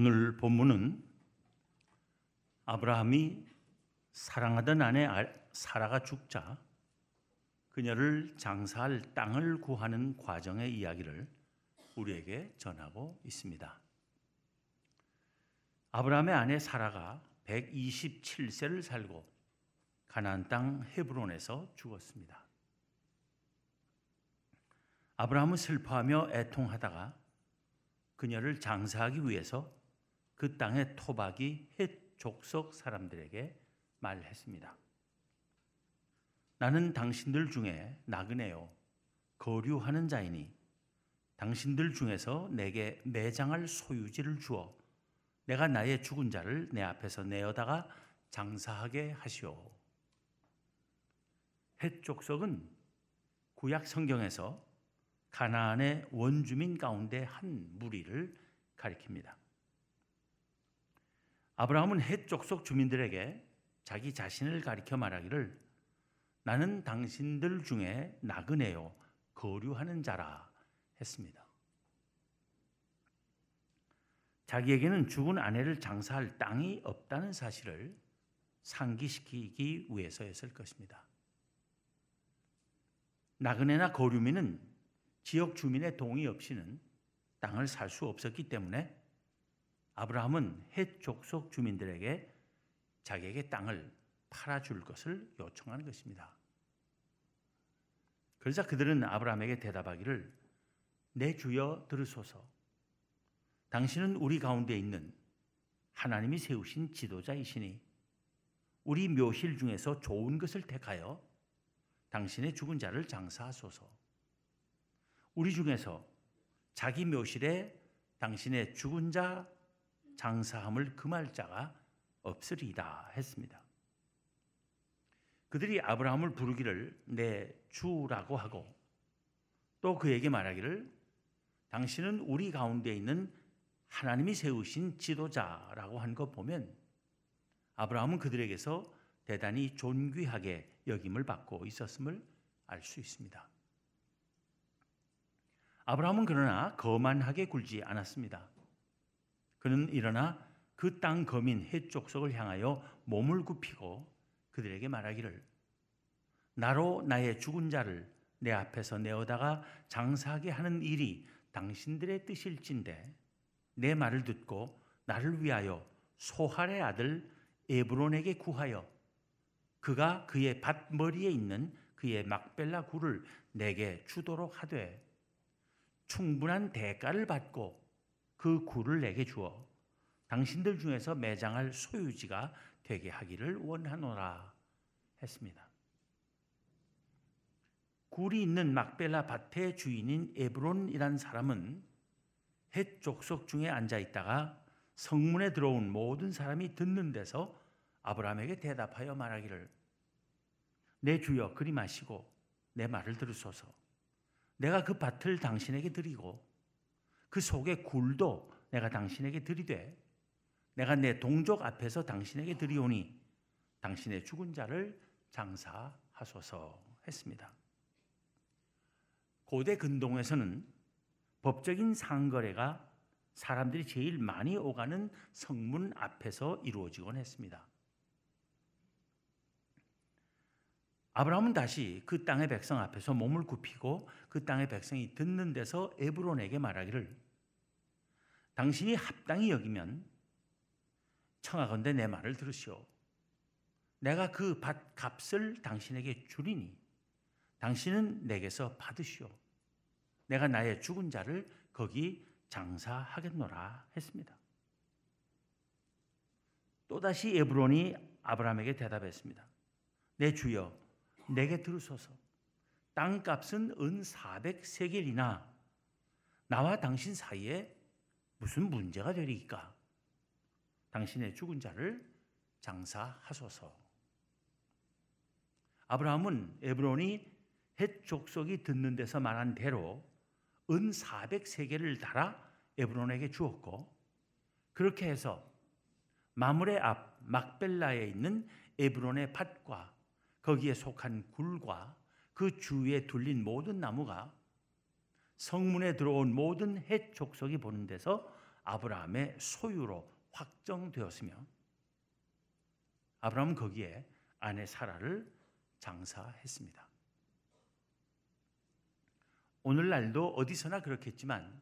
오늘 본문은 아브라함이 사랑하던 아내 사라가 죽자 그녀를 장사할 땅을 구하는 과정의 이야기를 우리에게 전하고 있습니다. 아브라함의 아내 사라가 127세를 살고 가나안 땅 헤브론에서 죽었습니다. 아브라함은 슬퍼하며 애통하다가 그녀를 장사하기 위해서 그 땅의 토박이 헷 족속 사람들에게 말했습니다. 나는 당신들 중에 나그네요 거류하는 자이니 당신들 중에서 내게 매장할 소유지를 주어 내가 나의 죽은 자를 내 앞에서 내어다가 장사하게 하시오. 헷 족속은 구약 성경에서 가나안의 원주민 가운데 한 무리를 가리킵니다. 아브라함은 헷 족속 주민들에게 자기 자신을 가리켜 말하기를 나는 당신들 중에 나그네요 거류하는 자라 했습니다. 자기에게는 죽은 아내를 장사할 땅이 없다는 사실을 상기시키기 위해서였을 것입니다. 나그네나 거류민은 지역 주민의 동의 없이는 땅을 살 수 없었기 때문에 아브라함은 헷 족속 주민들에게 자기에게 땅을 팔아줄 것을 요청하는 것입니다. 그러자 그들은 아브라함에게 대답하기를 내 주여 들으소서. 당신은 우리 가운데 있는 하나님이 세우신 지도자이시니 우리 묘실 중에서 좋은 것을 택하여 당신의 죽은 자를 장사하소서. 우리 중에서 자기 묘실에 당신의 죽은 자 장사함을 금할 자가 없으리다 했습니다. 그들이 아브라함을 부르기를 내 주라고 하고 또 그에게 말하기를 당신은 우리 가운데 있는 하나님이 세우신 지도자라고 한 것 보면 아브라함은 그들에게서 대단히 존귀하게 여김을 받고 있었음을 알 수 있습니다. 아브라함은 그러나 거만하게 굴지 않았습니다. 그는 일어나 그 땅 거민 해 족속을 향하여 몸을 굽히고 그들에게 말하기를 나로 나의 죽은 자를 내 앞에서 내어다가 장사하게 하는 일이 당신들의 뜻일진데 내 말을 듣고 나를 위하여 소할의 아들 에브론에게 구하여 그가 그의 밭머리에 있는 그의 막벨라 굴을 내게 주도록 하되 충분한 대가를 받고 그 굴을 내게 주어 당신들 중에서 매장할 소유지가 되게 하기를 원하노라 했습니다. 굴이 있는 막벨라 밭의 주인인 에브론이란 사람은 헷 족속 중에 앉아 있다가 성문에 들어온 모든 사람이 듣는 데서 아브라함에게 대답하여 말하기를 내 주여 그리 마시고 내 말을 들으소서 내가 그 밭을 당신에게 드리고 그 속에 굴도 내가 당신에게 드리되 내가 내 동족 앞에서 당신에게 드리오니 당신의 죽은 자를 장사하소서 했습니다. 고대 근동에서는 법적인 상거래가 사람들이 제일 많이 오가는 성문 앞에서 이루어지곤 했습니다. 아브라함은 다시 그 땅의 백성 앞에서 몸을 굽히고 그 땅의 백성이 듣는 데서 에브론에게 말하기를 당신이 합당히 여기면 청하건대 내 말을 들으시오. 내가 그 밭 값을 당신에게 주리니 당신은 내게서 받으시오. 내가 나의 죽은 자를 거기 장사하겠노라 했습니다. 또다시 에브론이 아브라함에게 대답했습니다. 내 주여, 내게 들으소서. 땅값은 은 400세겔이나 나와 당신 사이에 무슨 문제가 되리까? 당신의 죽은 자를 장사하소서. 아브라함은 에브론이 헷 족속이 듣는 데서 말한 대로 은 400세계를 달아 에브론에게 주었고 그렇게 해서 마물의 앞 막벨라에 있는 에브론의 밭과 거기에 속한 굴과 그 주위에 둘린 모든 나무가 성문에 들어온 모든 헷 족속이 보는 데서 아브라함의 소유로 확정되었으며 아브라함은 거기에 아내 사라를 장사했습니다. 오늘날도 어디서나 그렇겠지만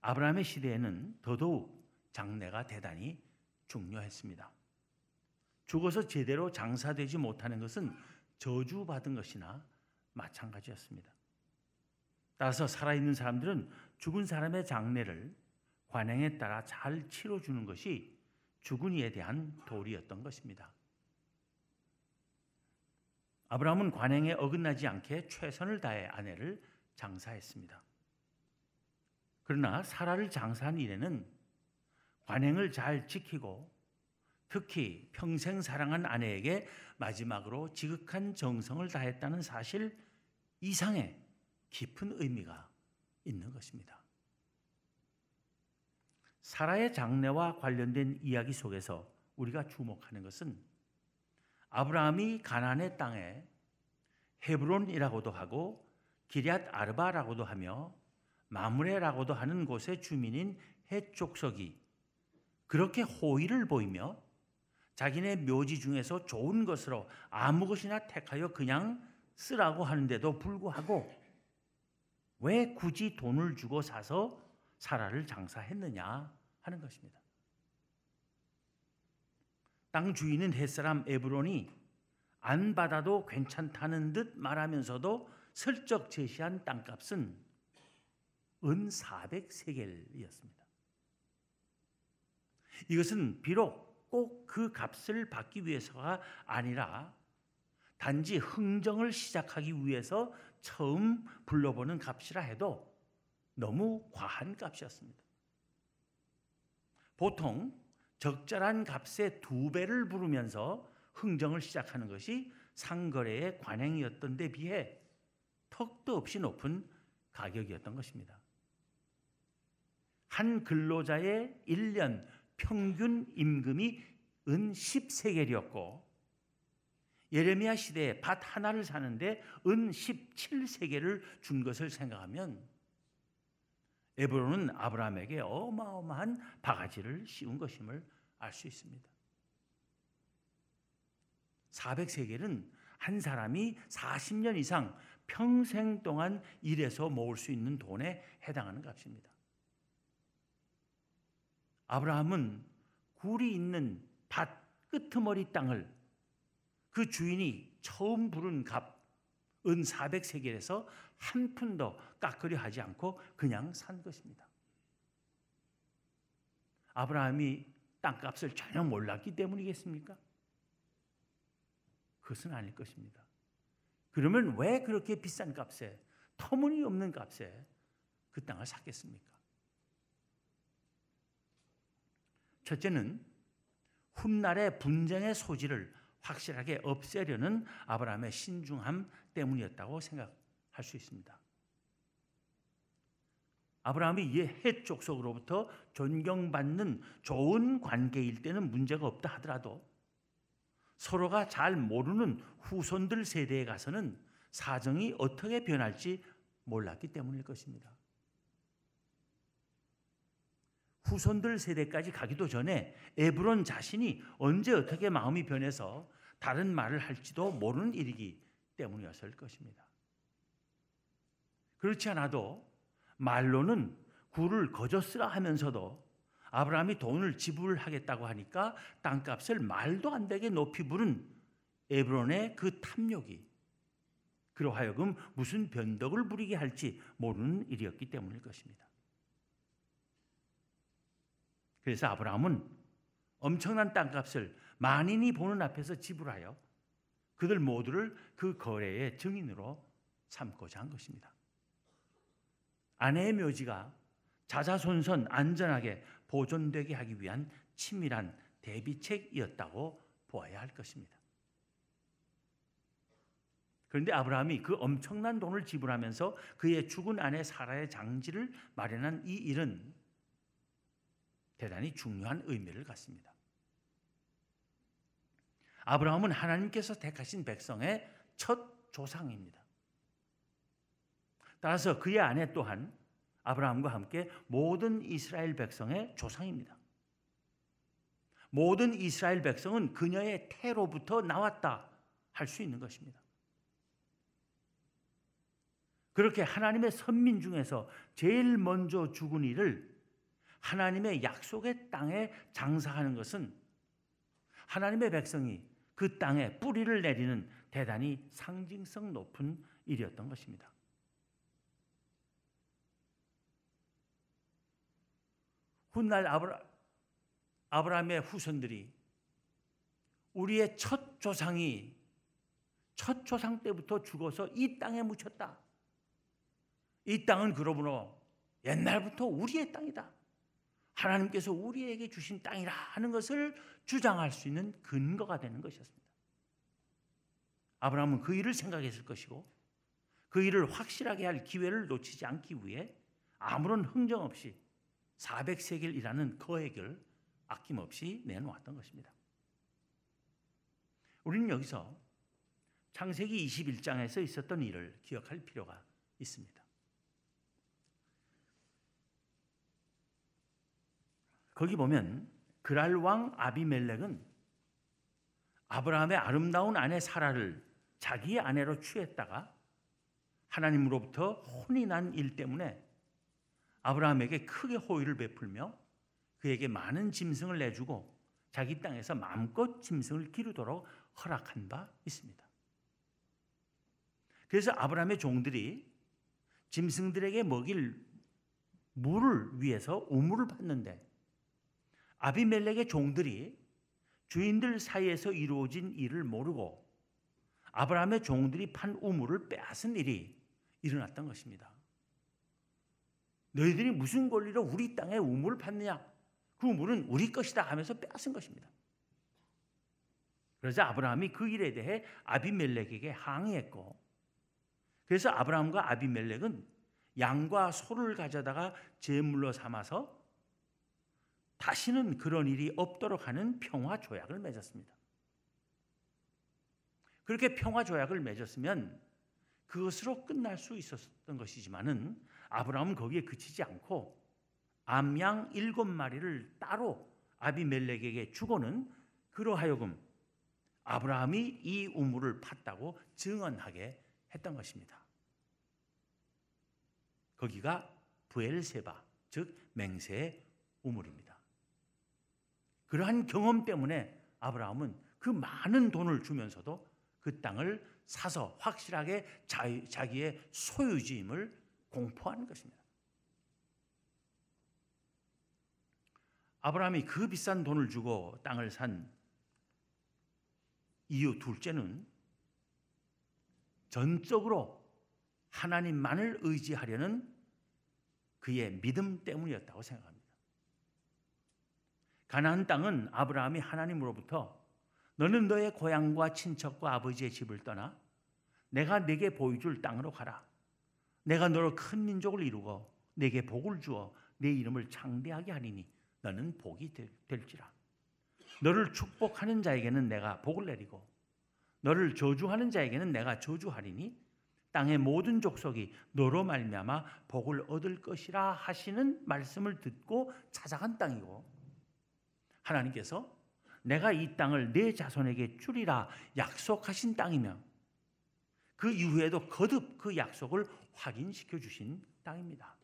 아브라함의 시대에는 더더욱 장래가 대단히 중요했습니다. 죽어서 제대로 장사되지 못하는 것은 저주받은 것이나 마찬가지였습니다. 따라서 살아있는 사람들은 죽은 사람의 장례를 관행에 따라 잘 치러주는 것이 죽은 이에 대한 도리였던 것입니다. 아브라함은 관행에 어긋나지 않게 최선을 다해 아내를 장사했습니다. 그러나 사라를 장사한 일에는 관행을 잘 지키고 특히 평생 사랑한 아내에게 마지막으로 지극한 정성을 다했다는 사실 이상의 깊은 의미가 있는 것입니다. 사라의 장래와 관련된 이야기 속에서 우리가 주목하는 것은 아브라함이 가나안의 땅에 헤브론이라고도 하고 기리앗 아르바라고도 하며 마므레라고도 하는 곳의 주민인 헷 족속이 그렇게 호의를 보이며 자기네 묘지 중에서 좋은 것으로 아무 것이나 택하여 그냥 쓰라고 하는데도 불구하고 왜 굳이 돈을 주고 사서 사라를 장사했느냐 하는 것입니다. 땅 주인은 햇사람 에브론이 안 받아도 괜찮다는 듯 말하면서도 슬쩍 제시한 땅값은 은 400세겔이었습니다. 이것은 비록 꼭 그 값을 받기 위해서가 아니라 단지 흥정을 시작하기 위해서 처음 불러보는 값이라 해도 너무 과한 값이었습니다. 보통 적절한 값의 두 배를 부르면서 흥정을 시작하는 것이 상거래의 관행이었던 데 비해 턱도 없이 높은 가격이었던 것입니다. 한 근로자의 1년 평균 임금이 은 10세겔이었고 예레미야 시대에 밭 하나를 사는데 은 17세겔을 준 것을 생각하면 에브론은 아브라함에게 어마어마한 바가지를 씌운 것임을 알 수 있습니다. 400세겔은 한 사람이 40년 이상 평생 동안 일해서 모을 수 있는 돈에 해당하는 값입니다. 아브라함은 굴이 있는 밭 끄트머리 땅을 그 주인이 처음 부른 값, 은 400세겔에서 한 푼도 깎으려 하지 않고 그냥 산 것입니다. 아브라함이 땅값을 전혀 몰랐기 때문이겠습니까? 그것은 아닐 것입니다. 그러면 왜 그렇게 비싼 값에 터무니없는 값에 그 땅을 샀겠습니까? 첫째는 훗날의 분쟁의 소지를 확실하게 없애려는 아브라함의 신중함 때문이었다고 생각할 수 있습니다. 아브라함이 옛 족속으로부터 존경받는 좋은 관계일 때는 문제가 없다 하더라도 서로가 잘 모르는 후손들 세대에 가서는 사정이 어떻게 변할지 몰랐기 때문일 것입니다. 후손들 세대까지 가기도 전에 에브론 자신이 언제 어떻게 마음이 변해서 다른 말을 할지도 모르는 일이기 때문이었을 것입니다. 그렇지 않아도 말로는 굴을 거저 쓰라 하면서도 아브라함이 돈을 지불하겠다고 하니까 땅값을 말도 안 되게 높이 부른 에브론의 그 탐욕이 그로 하여금 무슨 변덕을 부리게 할지 모르는 일이었기 때문일 것입니다. 그래서 아브라함은 엄청난 땅값을 만인이 보는 앞에서 지불하여 그들 모두를 그 거래의 증인으로 삼고자 한 것입니다. 아내의 묘지가 자자손손 안전하게 보존되게 하기 위한 치밀한 대비책이었다고 보아야 할 것입니다. 그런데 아브라함이 그 엄청난 돈을 지불하면서 그의 죽은 아내 사라의 장지를 마련한 이 일은 대단히 중요한 의미를 갖습니다. 아브라함은 하나님께서 택하신 백성의 첫 조상입니다. 따라서 그의 아내 또한 아브라함과 함께 모든 이스라엘 백성의 조상입니다. 모든 이스라엘 백성은 그녀의 태로부터 나왔다 할 수 있는 것입니다. 그렇게 하나님의 선민 중에서 제일 먼저 죽은 이를 하나님의 약속의 땅에 장사하는 것은 하나님의 백성이 그 땅에 뿌리를 내리는 대단히 상징성 높은 일이었던 것입니다. 훗날 아브라, 아브라함의 후손들이 우리의 첫 조상이 첫 조상 때부터 죽어서 이 땅에 묻혔다. 이 땅은 그러므로 옛날부터 우리의 땅이다. 하나님께서 우리에게 주신 땅이라 하는 것을 주장할 수 있는 근거가 되는 것이었습니다. 아브라함은 그 일을 생각했을 것이고 그 일을 확실하게 할 기회를 놓치지 않기 위해 아무런 흥정 없이 400세겔이라는 거액을 아낌없이 내놓았던 것입니다. 우리는 여기서 창세기 21장에서 있었던 일을 기억할 필요가 있습니다. 거기 보면 그랄 왕 아비멜렉은 아브라함의 아름다운 아내 사라를 자기의 아내로 취했다가 하나님으로부터 혼이 난 일 때문에 아브라함에게 크게 호의를 베풀며 그에게 많은 짐승을 내주고 자기 땅에서 마음껏 짐승을 기르도록 허락한 바 있습니다. 그래서 아브라함의 종들이 짐승들에게 먹일 물을 위해서 우물을 받는데 아비멜렉의 종들이 주인들 사이에서 이루어진 일을 모르고 아브라함의 종들이 판 우물을 빼앗은 일이 일어났던 것입니다. 너희들이 무슨 권리로 우리 땅에 우물을 팠느냐? 그 우물은 우리 것이다 하면서 빼앗은 것입니다. 그래서 아브라함이 그 일에 대해 아비멜렉에게 항의했고 그래서 아브라함과 아비멜렉은 양과 소를 가져다가 제물로 삼아서 다시는 그런 일이 없도록 하는 평화 조약을 맺었습니다. 그렇게 평화 조약을 맺었으면 그것으로 끝날 수 있었던 것이지만은 아브라함은 거기에 그치지 않고 암양 일곱 마리를 따로 아비멜렉에게 주고는 그러하여금 아브라함이 이 우물을 팠다고 증언하게 했던 것입니다. 거기가 부엘세바 즉 맹세의 우물입니다. 그러한 경험 때문에 아브라함은 그 많은 돈을 주면서도 그 땅을 사서 확실하게 자기의 소유지임을 공포하는 것입니다. 아브라함이 그 비싼 돈을 주고 땅을 산 이유 둘째는 전적으로 하나님만을 의지하려는 그의 믿음 때문이었다고 생각합니다. 가나안 땅은 아브라함이 하나님으로부터 너는 너의 고향과 친척과 아버지의 집을 떠나 내가 네게 보여줄 땅으로 가라. 내가 너로 큰 민족을 이루고 네게 복을 주어 네 이름을 창대하게 하리니 너는 복이 될지라. 너를 축복하는 자에게는 내가 복을 내리고 너를 저주하는 자에게는 내가 저주하리니 땅의 모든 족속이 너로 말미암아 복을 얻을 것이라 하시는 말씀을 듣고 찾아간 땅이고 하나님께서 내가 이 땅을 내 자손에게 주리라 약속하신 땅이며 그 이후에도 거듭 그 약속을 확인시켜 주신 땅입니다.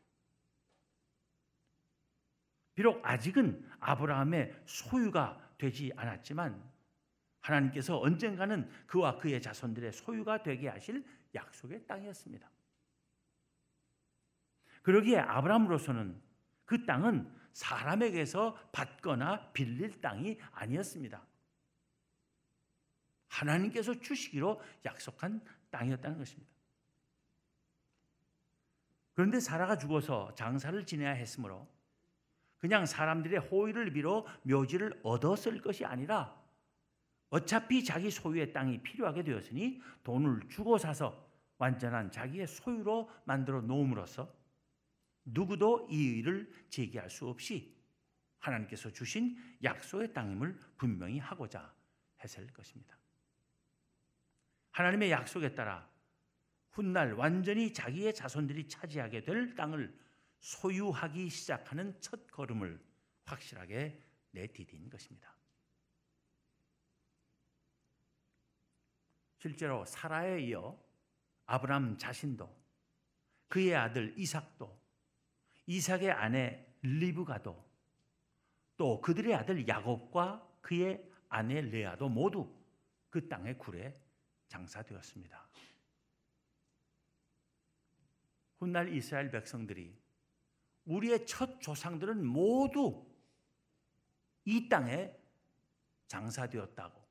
비록 아직은 아브라함의 소유가 되지 않았지만 하나님께서 언젠가는 그와 그의 자손들의 소유가 되게 하실 약속의 땅이었습니다. 그러기에 아브라함으로서는 그 땅은 사람에게서 받거나 빌릴 땅이 아니었습니다. 하나님께서 주시기로 약속한 땅이었다는 것입니다. 그런데 사라가 죽어서 장사를 지내야 했으므로 그냥 사람들의 호의를 빌어 묘지를 얻었을 것이 아니라 어차피 자기 소유의 땅이 필요하게 되었으니 돈을 주고 사서 완전한 자기의 소유로 만들어 놓음으로써 누구도 이 의를 제기할 수 없이 하나님께서 주신 약속의 땅임을 분명히 하고자 했을 것입니다. 하나님의 약속에 따라 훗날 완전히 자기의 자손들이 차지하게 될 땅을 소유하기 시작하는 첫 걸음을 확실하게 내디딘 것입니다. 실제로 사라에 이어 아브람 자신도 그의 아들 이삭도 이삭의 아내 리브가도 또 그들의 아들 야곱과 그의 아내 레아도 모두 그 땅의 굴에 장사되었습니다. 훗날 이스라엘 백성들이 우리의 첫 조상들은 모두 이 땅에 장사되었다고.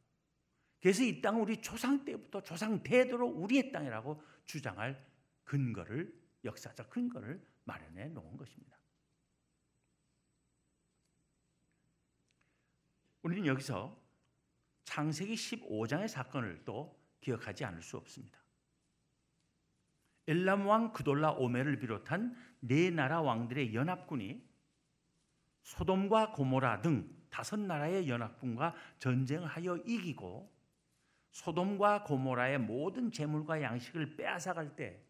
그래서 이 땅은 우리 조상 때부터 조상 대대로 우리의 땅이라고 주장할 근거를 역사적 근거를 마련해 놓은 것입니다. 우리는 여기서 창세기 15장의 사건을 또 기억하지 않을 수 없습니다. 엘람 왕 그돌라 오메를 비롯한 네 나라 왕들의 연합군이 소돔과 고모라 등 다섯 나라의 연합군과 전쟁하여 이기고 소돔과 고모라의 모든 재물과 양식을 빼앗아갈 때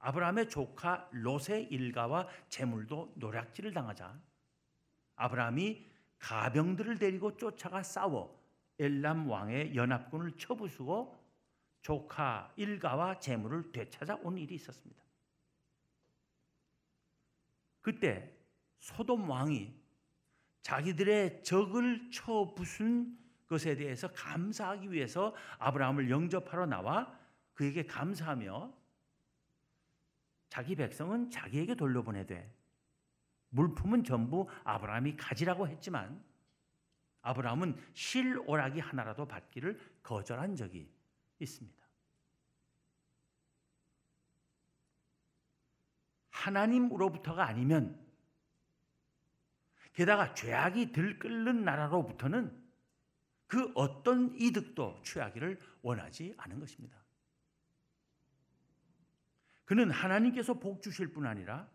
아브라함의 조카 롯의 일가와 재물도 노략질을 당하자 아브라함이 가병들을 데리고 쫓아가 싸워 엘람 왕의 연합군을 쳐부수고 조카 일가와 재물을 되찾아 온 일이 있었습니다. 그때 소돔 왕이 자기들의 적을 쳐 부순 것에 대해서 감사하기 위해서 아브라함을 영접하러 나와 그에게 감사하며 자기 백성은 자기에게 돌려보내되 물품은 전부 아브라함이 가지라고 했지만 아브라함은 실오락이 하나라도 받기를 거절한 적이 있습니다. 하나님으로부터가 아니면 게다가 죄악이 들끓는 나라로부터는 그 어떤 이득도 취하기를 원하지 않은 것입니다. 그는 하나님께서 복 주실 뿐 아니라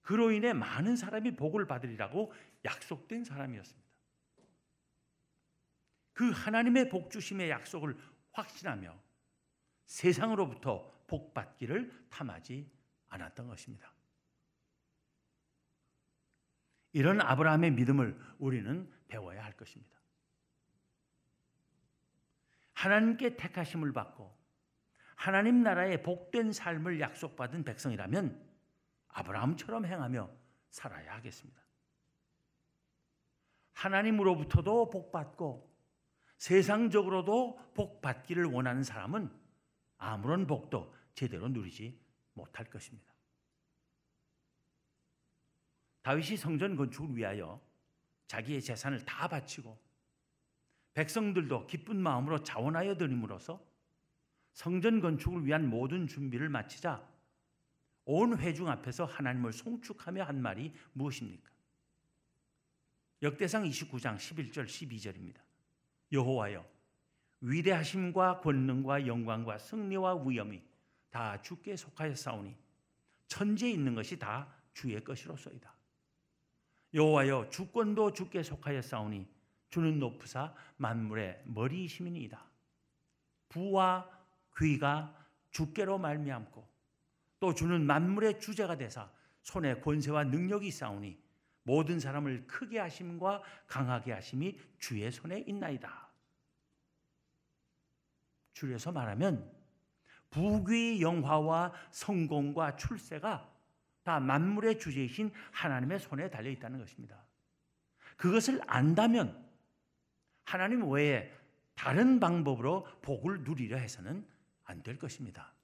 그로 인해 많은 사람이 복을 받으리라고 약속된 사람이었습니다. 그 하나님의 복 주심의 약속을 확신하며 세상으로부터 복 받기를 탐하지 않았던 것입니다. 이런 아브라함의 믿음을 우리는 배워야 할 것입니다. 하나님께 택하심을 받고 하나님 나라의 복된 삶을 약속받은 백성이라면 아브라함처럼 행하며 살아야 하겠습니다. 하나님으로부터도 복받고 세상적으로도 복받기를 원하는 사람은 아무런 복도 제대로 누리지 못할 것입니다. 다윗이 성전 건축을 위하여 자기의 재산을 다 바치고 백성들도 기쁜 마음으로 자원하여 드림으로써 성전 건축을 위한 모든 준비를 마치자 온 회중 앞에서 하나님을 송축하며 한 말이 무엇입니까? 역대상 29장 11절 12절입니다. 여호와여 위대하심과 권능과 영광과 승리와 위엄이 다 주께 속하였사오니 천지에 있는 것이 다 주의 것이로소이다. 여호와여 주권도 주께 속하였사오니 주는 높으사 만물의 머리이심이니이다. 부와 귀가 주께로 말미암고 또 주는 만물의 주제가 되사 손에 권세와 능력이 있사오니 모든 사람을 크게 하심과 강하게 하심이 주의 손에 있나이다. 줄여서 말하면 부귀 영화와 성공과 출세가 다 만물의 주제이신 하나님의 손에 달려 있다는 것입니다. 그것을 안다면 하나님 외에 다른 방법으로 복을 누리려 해서는 안 될 것입니다.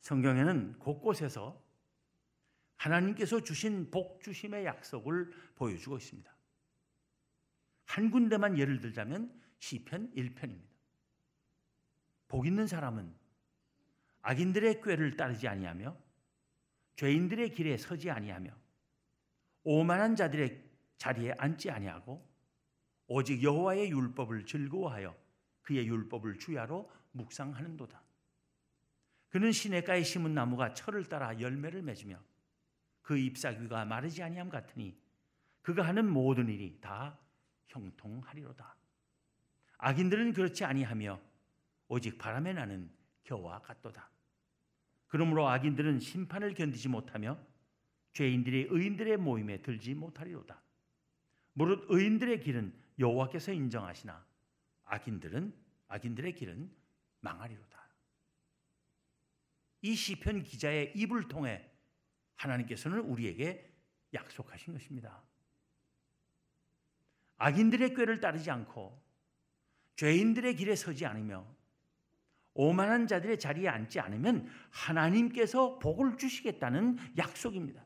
성경에는 곳곳에서 하나님께서 주신 복 주심의 약속을 보여주고 있습니다. 한 군데만 예를 들자면 시편 1편입니다. 복 있는 사람은 악인들의 꾀를 따르지 아니하며 죄인들의 길에 서지 아니하며 오만한 자들의 자리에 앉지 아니하고 오직 여호와의 율법을 즐거워하여 그의 율법을 주야로 묵상하는도다. 그는 시냇가에 심은 나무가 철을 따라 열매를 맺으며 그 잎사귀가 마르지 아니함 같으니 그가 하는 모든 일이 다 형통하리로다. 악인들은 그렇지 아니하며 오직 바람에 나는 겨와 같도다. 그러므로 악인들은 심판을 견디지 못하며 죄인들이 의인들의 모임에 들지 못하리로다. 무릇 의인들의 길은 여호와께서 인정하시나 악인들은 악인들의 길은 망하리로다. 이 시편 기자의 입을 통해 하나님께서는 우리에게 약속하신 것입니다. 악인들의 꾀를 따르지 않고 죄인들의 길에 서지 않으며 오만한 자들의 자리에 앉지 않으면 하나님께서 복을 주시겠다는 약속입니다.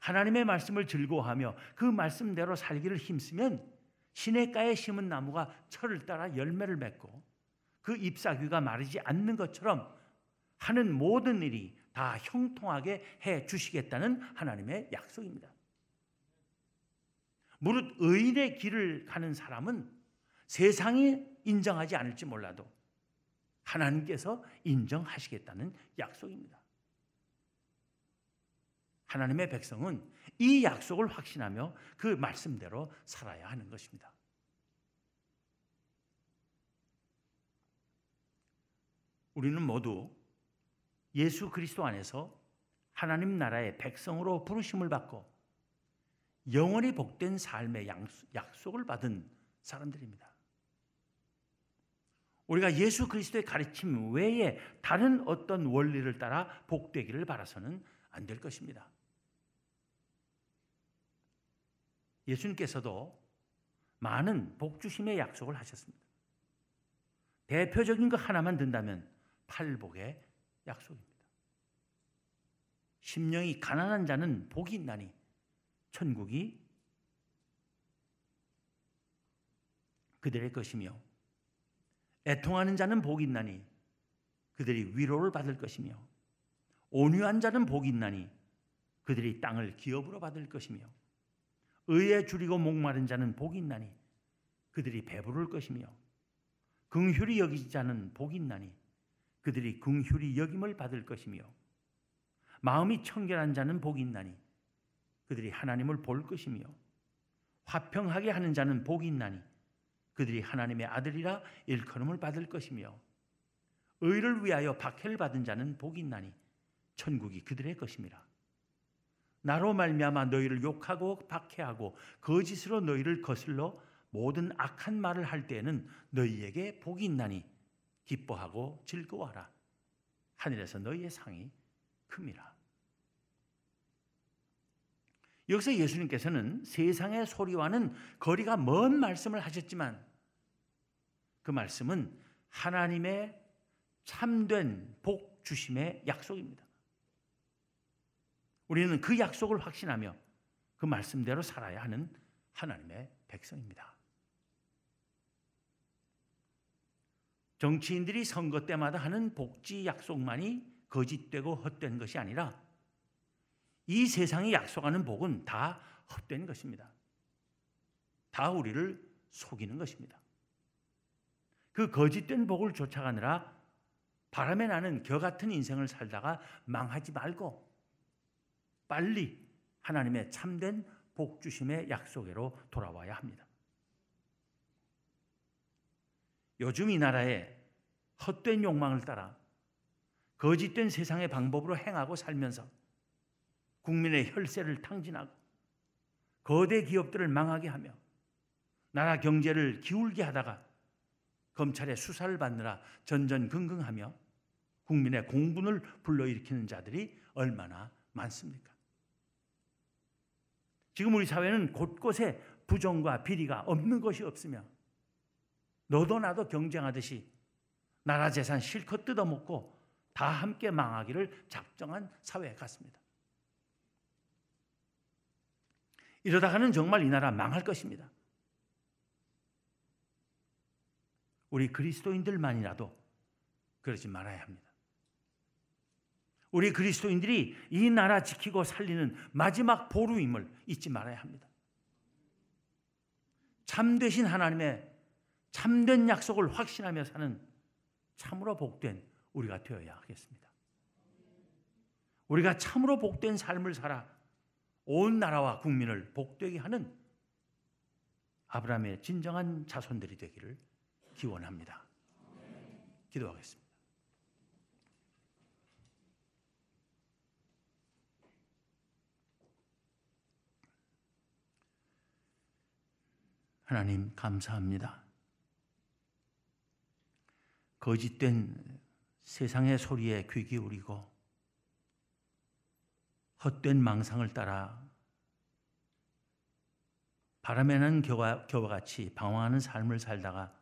하나님의 말씀을 즐거워하며 그 말씀대로 살기를 힘쓰면 시냇가에 심은 나무가 철을 따라 열매를 맺고 그 잎사귀가 마르지 않는 것처럼 하는 모든 일이 다 형통하게 해 주시겠다는 하나님의 약속입니다. 무릇 의인의 길을 가는 사람은 세상이 인정하지 않을지 몰라도 하나님께서 인정하시겠다는 약속입니다. 하나님의 백성은 이 약속을 확신하며 그 말씀대로 살아야 하는 것입니다. 우리는 모두 예수 그리스도 안에서 하나님 나라의 백성으로 부르심을 받고 영원히 복된 삶의 약속을 받은 사람들입니다. 우리가 예수 그리스도의 가르침 외에 다른 어떤 원리를 따라 복되기를 바라서는 안 될 것입니다. 예수님께서도 많은 복주심의 약속을 하셨습니다. 대표적인 거 하나만 든다면 팔복의 약속입니다. 심령이 가난한 자는 복이 있나니 천국이 그들의 것이며 애통하는 자는 복이 있나니 그들이 위로를 받을 것이며 온유한 자는 복이 있나니 그들이 땅을 기업으로 받을 것이며 의에 줄이고 목마른 자는 복이 있나니 그들이 배부를 것이며 긍휼히 여기지 자는 복이 있나니 그들이 긍휼히 여김을 받을 것이며 마음이 청결한 자는 복이 있나니 그들이 하나님을 볼 것이며 화평하게 하는 자는 복이 있나니 그들이 하나님의 아들이라 일컬음을 받을 것이며 의를 위하여 박해를 받은 자는 복이 있나니 천국이 그들의 것입니다. 나로 말미암아 너희를 욕하고 박해하고 거짓으로 너희를 거슬러 모든 악한 말을 할 때에는 너희에게 복이 있나니 기뻐하고 즐거워하라. 하늘에서 너희의 상이 큽니다. 여기서 예수님께서는 세상의 소리와는 거리가 먼 말씀을 하셨지만 그 말씀은 하나님의 참된 복 주심의 약속입니다. 우리는 그 약속을 확신하며 그 말씀대로 살아야 하는 하나님의 백성입니다. 정치인들이 선거 때마다 하는 복지 약속만이 거짓되고 헛된 것이 아니라 이 세상이 약속하는 복은 다 헛된 것입니다. 다 우리를 속이는 것입니다. 그 거짓된 복을 쫓아가느라 바람에 나는 겨 같은 인생을 살다가 망하지 말고 빨리 하나님의 참된 복 주심의 약속으로 돌아와야 합니다. 요즘 이 나라에 헛된 욕망을 따라 거짓된 세상의 방법으로 행하고 살면서 국민의 혈세를 탕진하고 거대 기업들을 망하게 하며 나라 경제를 기울게 하다가 검찰의 수사를 받느라 전전긍긍하며 국민의 공분을 불러일으키는 자들이 얼마나 많습니까? 지금 우리 사회는 곳곳에 부정과 비리가 없는 것이 없으며 너도 나도 경쟁하듯이 나라 재산 실컷 뜯어먹고 다 함께 망하기를 작정한 사회 같습니다. 이러다가는 정말 이 나라 망할 것입니다. 우리 그리스도인들만이라도 그러지 말아야 합니다. 우리 그리스도인들이 이 나라 지키고 살리는 마지막 보루임을 잊지 말아야 합니다. 참되신 하나님의 참된 약속을 확신하며 사는 참으로 복된 우리가 되어야 하겠습니다. 우리가 참으로 복된 삶을 살아 온 나라와 국민을 복되게 하는 아브라함의 진정한 자손들이 되기를 기원합니다. 기도하겠습니다. 하나님 감사합니다. 거짓된 세상의 소리에 귀 기울이고 헛된 망상을 따라 바람에 난 겨와, 겨와 같이 방황하는 삶을 살다가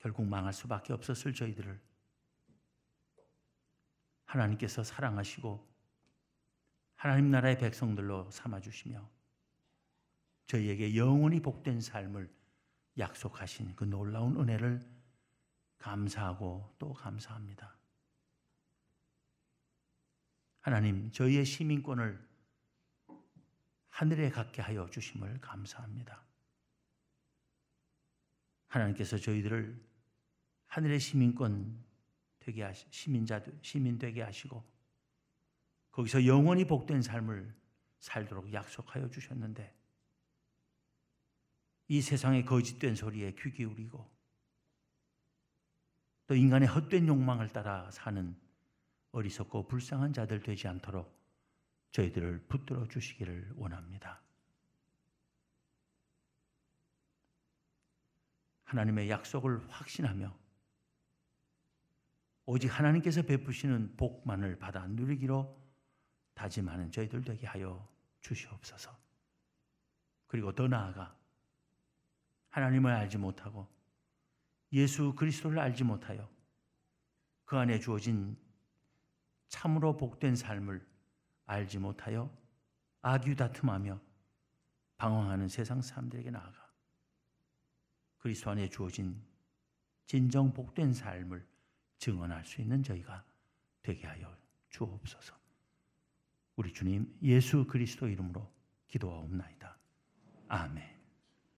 결국 망할 수밖에 없었을 저희들을 하나님께서 사랑하시고 하나님 나라의 백성들로 삼아주시며 저희에게 영원히 복된 삶을 약속하신 그 놀라운 은혜를 감사하고 또 감사합니다. 하나님, 저희의 시민권을 하늘에 갖게 하여 주심을 감사합니다. 하나님께서 저희들을 하늘의 시민권 되게 하시, 시민자 시민 되게 하시고 거기서 영원히 복된 삶을 살도록 약속하여 주셨는데 이 세상의 거짓된 소리에 귀 기울이고 또 인간의 헛된 욕망을 따라 사는 어리석고 불쌍한 자들 되지 않도록 저희들을 붙들어 주시기를 원합니다. 하나님의 약속을 확신하며 오직 하나님께서 베푸시는 복만을 받아 누리기로 다짐하는 저희들 되게 하여 주시옵소서. 그리고 더 나아가 하나님을 알지 못하고 예수 그리스도를 알지 못하여 그 안에 주어진 참으로 복된 삶을 알지 못하여 악유다툼하며 방황하는 세상 사람들에게 나아가 그리스도 안에 주어진 진정 복된 삶을 증언할 수 있는 저희가 되게 하여 주옵소서. 우리 주님 예수 그리스도 이름으로 기도하옵나이다. 아멘.